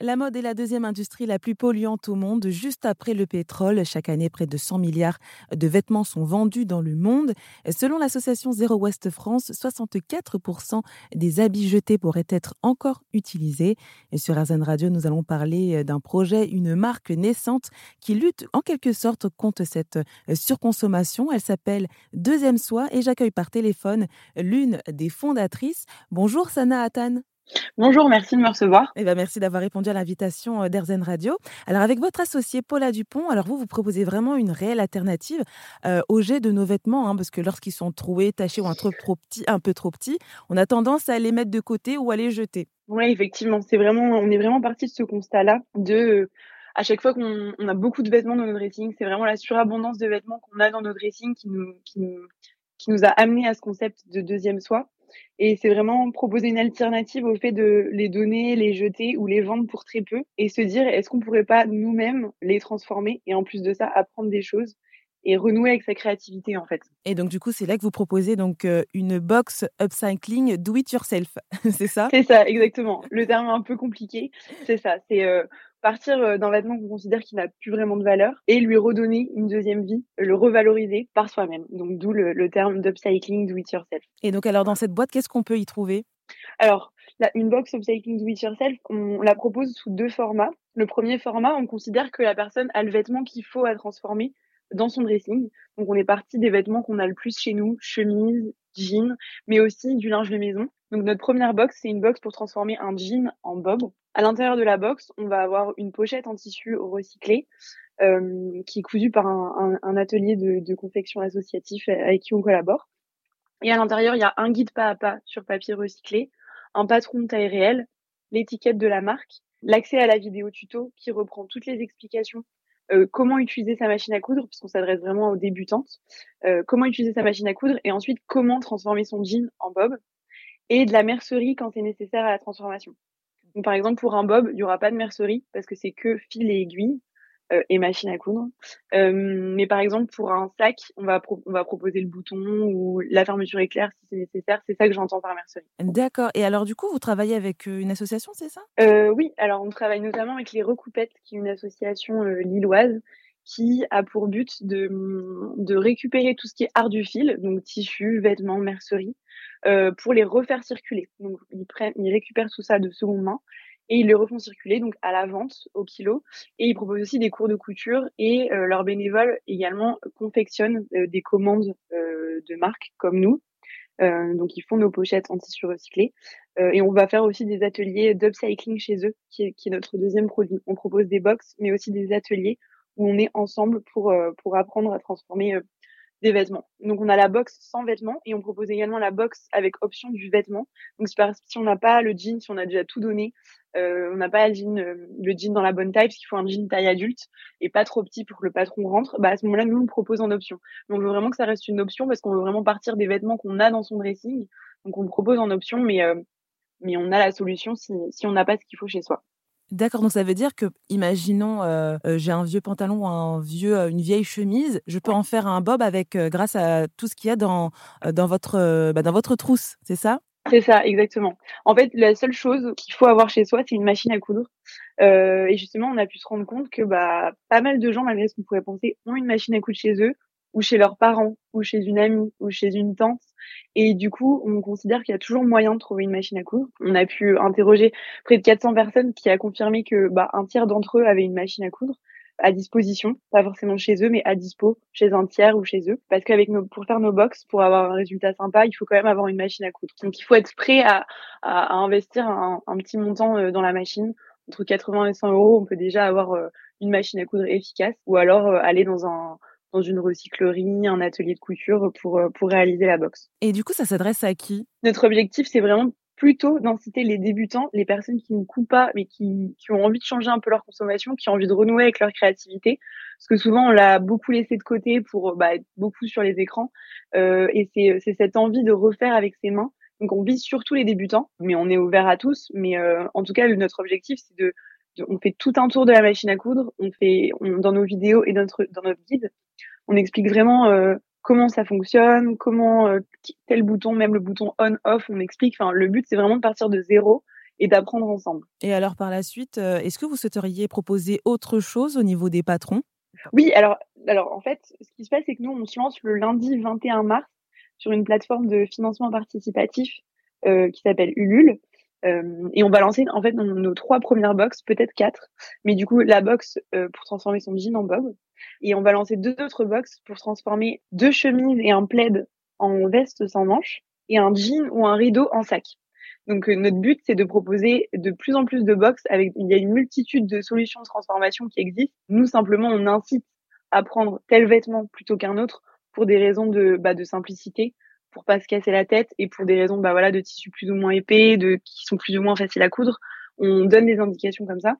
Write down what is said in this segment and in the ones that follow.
La mode est la deuxième industrie la plus polluante au monde, juste après le pétrole. Chaque année, près de 100 milliards de vêtements sont vendus dans le monde. Selon l'association Zero West France, 64% des habits jetés pourraient être encore utilisés. Et sur Arzen Radio, nous allons parler d'un projet, une marque naissante qui lutte en quelque sorte contre cette surconsommation. Elle s'appelle Deuxième Soi et j'accueille par téléphone l'une des fondatrices. Bonjour Sana Atan. Bonjour, merci de me recevoir. Eh ben, merci d'avoir répondu à l'invitation euh, d'Erzen Radio. Alors, avec votre associé Paula Dupont, alors vous, vous proposez vraiment une réelle alternative euh, au jet de nos vêtements, hein, parce que lorsqu'ils sont troués, tachés ou un, trop, trop petits, un peu trop petits, on a tendance à les mettre de côté ou à les jeter. Oui, effectivement, c'est vraiment, on est vraiment parti de ce constat-là de à chaque fois qu'on a beaucoup de vêtements dans notre dressing, c'est vraiment la surabondance de vêtements qu'on a dans notre dressing qui nous, qui nous, qui nous a amené à ce concept de deuxième soi. Et c'est vraiment proposer une alternative au fait de les donner, les jeter ou les vendre pour très peu et se dire est-ce qu'on pourrait pas nous-mêmes les transformer et en plus de ça apprendre des choses et renouer avec sa créativité en fait. Et donc du coup, c'est là que vous proposez donc euh, une box upcycling do it yourself, c'est ça? C'est ça, exactement. Le terme un peu compliqué, c'est ça. C'est euh, partir euh, d'un vêtement qu'on considère qui n'a plus vraiment de valeur et lui redonner une deuxième vie, le revaloriser par soi-même. Donc d'où le, terme d'upcycling do it yourself. Et donc alors dans cette boîte, qu'est-ce qu'on peut y trouver? Alors une box upcycling do it yourself, on la propose sous deux formats. Le premier format, on considère que la personne a le vêtement qu'il faut à transformer dans son dressing. Donc on est parti des vêtements qu'on a le plus chez nous, chemise, jeans, mais aussi du linge de maison. Donc notre première box, c'est une box pour transformer un jean en bob. À l'intérieur de la box, on va avoir une pochette en tissu recyclé euh, qui est cousue par un, atelier de, de, confection associatif avec qui on collabore. Et à l'intérieur, il y a un guide pas à pas sur papier recyclé, un patron de taille réelle, l'étiquette de la marque, l'accès à la vidéo tuto qui reprend toutes les explications euh, comment utiliser sa machine à coudre, puisqu'on s'adresse vraiment aux débutantes, euh, comment utiliser sa machine à coudre et ensuite comment transformer son jean en bob et de la mercerie quand c'est nécessaire à la transformation. Donc, par exemple, pour un bob, il n'y aura pas de mercerie parce que c'est que fil et aiguille. Euh, et machine à coudre. Euh, mais par exemple, pour un sac, on va, on va proposer le bouton ou la fermeture éclair si c'est nécessaire. C'est ça que j'entends par mercerie. D'accord. Et alors, du coup, vous travaillez avec euh, une association, c'est ça? Oui. Alors, on travaille notamment avec les Recoupettes, qui est une association lilloise qui a pour but de, de récupérer tout ce qui est art du fil, donc tissu, vêtements, mercerie, pour les refaire circuler. Donc, ils, prennent, ils récupèrent tout ça de seconde main et ils les refont circuler donc à la vente au kilo. Et ils proposent aussi des cours de couture et euh, leurs bénévoles également confectionnent euh, des commandes euh, de marques comme nous. Donc ils font nos pochettes en tissu recyclé et on va faire aussi des ateliers d'upcycling chez eux qui est, qui est, notre deuxième produit. On propose des box mais aussi des ateliers où on est ensemble pour pour apprendre à transformer des vêtements. Donc on a la box sans vêtements et on propose également la box avec option du vêtement. Donc si on n'a pas le jean, si on a déjà tout donné, euh, on n'a pas le jean, euh, le jean dans la bonne taille, parce qu'il faut un jean taille adulte et pas trop petit pour que le patron rentre, bah à ce moment-là, nous, on propose en option. Mais on veut vraiment que ça reste une option parce qu'on veut vraiment partir des vêtements qu'on a dans son dressing. Donc on propose en option, mais, euh, mais on a la solution si, si on n'a pas ce qu'il faut chez soi. D'accord, donc ça veut dire que, imaginons, j'ai un vieux pantalon ou un vieux, une vieille chemise, je peux en faire un bob avec, grâce à tout ce qu'il y a dans, dans, votre, bah, dans votre trousse, c'est ça? C'est ça, exactement. En fait, la seule chose qu'il faut avoir chez soi, c'est une machine à coudre. Euh, et justement, on a pu se rendre compte que bah, pas mal de gens, malgré ce qu'on pourrait penser, ont une machine à coudre chez eux, ou chez leurs parents, ou chez une amie, ou chez une tante. Et du coup, on considère qu'il y a toujours moyen de trouver une machine à coudre. On a pu interroger près de 400 personnes qui a confirmé que bah, un tiers d'entre eux avaient une machine à coudre à disposition, pas forcément chez eux, mais à dispo chez un tiers ou chez eux. Parce qu'avec nos, pour faire nos box, pour avoir un résultat sympa, il faut quand même avoir une machine à coudre. Donc il faut être prêt à, à, investir un, un, petit montant euh, dans la machine. Entre 80 et 100 euros, on peut déjà avoir euh, une machine à coudre efficace, ou alors euh, aller dans un dans une recyclerie, un atelier de couture pour pour réaliser la box. Et du coup, ça s'adresse à qui? Notre objectif, c'est vraiment plutôt d'inciter les débutants, les personnes qui ne coupent pas, mais qui, qui, ont envie de changer un peu leur consommation, qui ont envie de renouer avec leur créativité. Parce que souvent, on l'a beaucoup laissé de côté pour bah, être beaucoup sur les écrans. Euh, et c'est cette envie de refaire avec ses mains. Donc, on vise surtout les débutants, mais on est ouvert à tous. Mais euh, en tout cas, notre objectif, c'est de, On fait tout un tour de la machine à coudre. On fait, on, dans nos vidéos et notre, dans notre guide, on explique vraiment... Euh, comment ça fonctionne, comment tel bouton, même le bouton on/off, on explique. Enfin, le but c'est vraiment de partir de zéro et d'apprendre ensemble. Et alors par la suite, est-ce que vous souhaiteriez proposer autre chose au niveau des patrons? Oui, alors, alors en fait, ce qui se passe, c'est que nous, on se lance le lundi 21 mars sur une plateforme de financement participatif euh, qui s'appelle Ulule. Euh, et on va lancer en fait nos, trois premières box, peut-être quatre, mais du coup la box euh, pour transformer son jean en bob, et on va lancer deux autres box pour transformer deux chemises et un plaid en veste sans manches et un jean ou un rideau en sac. Donc notre but c'est de proposer de plus en plus de box avec il y a une multitude de solutions de transformation qui existent. Nous simplement on incite à prendre tel vêtement plutôt qu'un autre pour des raisons de bah, de simplicité pour pas se casser la tête et pour des raisons bah voilà de tissus plus ou moins épais, de qui sont plus ou moins faciles à coudre. On donne des indications comme ça.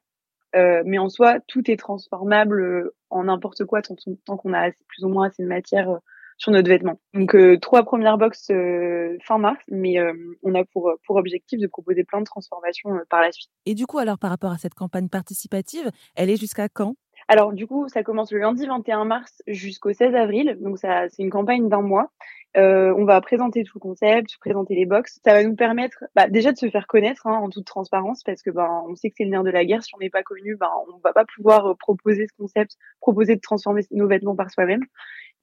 Euh, mais en soi, tout est transformable euh, en n'importe quoi tant, qu'on a plus ou moins assez de matière euh, sur notre vêtement. Donc trois premières boxes fin mars, mais on a pour pour objectif de proposer plein de transformations par la suite. Et du coup, alors par rapport à cette campagne participative, elle est jusqu'à quand? Alors du coup, ça commence le lundi 21 mars jusqu'au 16 avril, donc ça c'est une campagne d'un mois. Euh, on va présenter tout le concept, présenter les box. Ça va nous permettre bah, déjà de se faire connaître hein, en toute transparence parce que ben on sait que c'est le nerf de la guerre. Si on n'est pas connu, ben on va pas pouvoir euh, proposer ce concept, proposer de transformer nos vêtements par soi-même.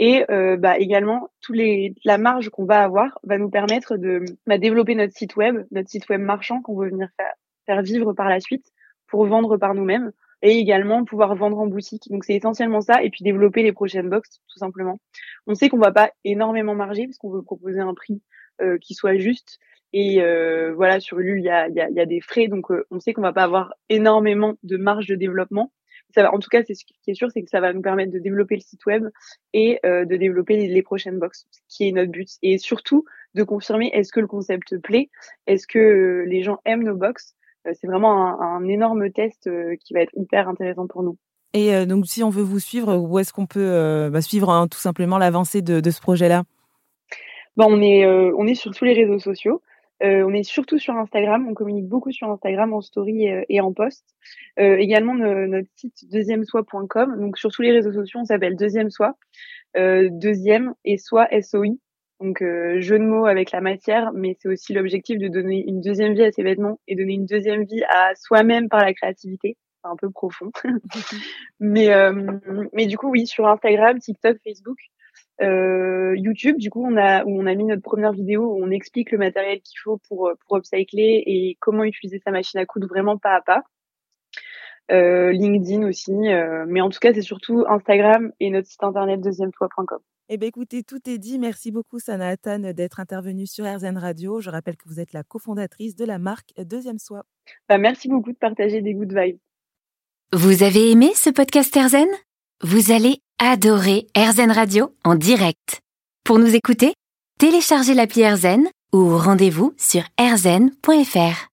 Et euh, bah, également, tous les, la marge qu'on va avoir va nous permettre de bah, développer notre site web, notre site web marchand qu'on veut venir faire vivre par la suite pour vendre par nous-mêmes et également pouvoir vendre en boutique. Donc c'est essentiellement ça et puis développer les prochaines box tout simplement. On sait qu'on va pas énormément marger parce qu'on veut proposer un prix euh, qui soit juste et euh, voilà sur Ulule il y a, des frais donc euh, on sait qu'on va pas avoir énormément de marge de développement. Ça va, en tout cas c'est ce qui est sûr c'est que ça va nous permettre de développer le site web et de développer les, prochaines box qui est notre but et surtout de confirmer est-ce que le concept plaît, est-ce que les gens aiment nos box? euh, c'est vraiment un, énorme test euh, qui va être hyper intéressant pour nous. Et euh, donc, si on veut vous suivre, où est-ce qu'on peut bah, suivre hein, tout simplement l'avancée de, ce projet-là? Bah, on, est, on est sur tous les réseaux sociaux. on est surtout sur Instagram. On communique beaucoup sur Instagram en story et en post. également, notre site deuxièmesoi.com. Donc, sur tous les réseaux sociaux, on s'appelle Deuxième Soi. deuxième et Soi, SOI. Donc, euh, jeu de mots avec la matière, mais c'est aussi l'objectif de donner une deuxième vie à ses vêtements et donner une deuxième vie à soi-même par la créativité. C'est un peu profond. mais, euh, mais du coup, oui, sur Instagram, TikTok, Facebook, euh, YouTube, du coup, on a, où on a mis notre première vidéo où on explique le matériel qu'il faut pour, pour upcycler et comment utiliser sa machine à coudre vraiment pas à pas. Euh, LinkedIn aussi, euh, mais en tout cas, c'est surtout Instagram et notre site internet deuxième-fois.com. Eh bien, écoutez, tout est dit. Merci beaucoup, Sanatan, d'être intervenue sur RZN Radio. Je rappelle que vous êtes la cofondatrice de la marque Deuxième Soi. Bah, merci beaucoup de partager des good vibes. Vous avez aimé ce podcast RZN Vous allez adorer RZN Radio en direct. Pour nous écouter, téléchargez l'appli RZN ou rendez-vous sur rzn.fr.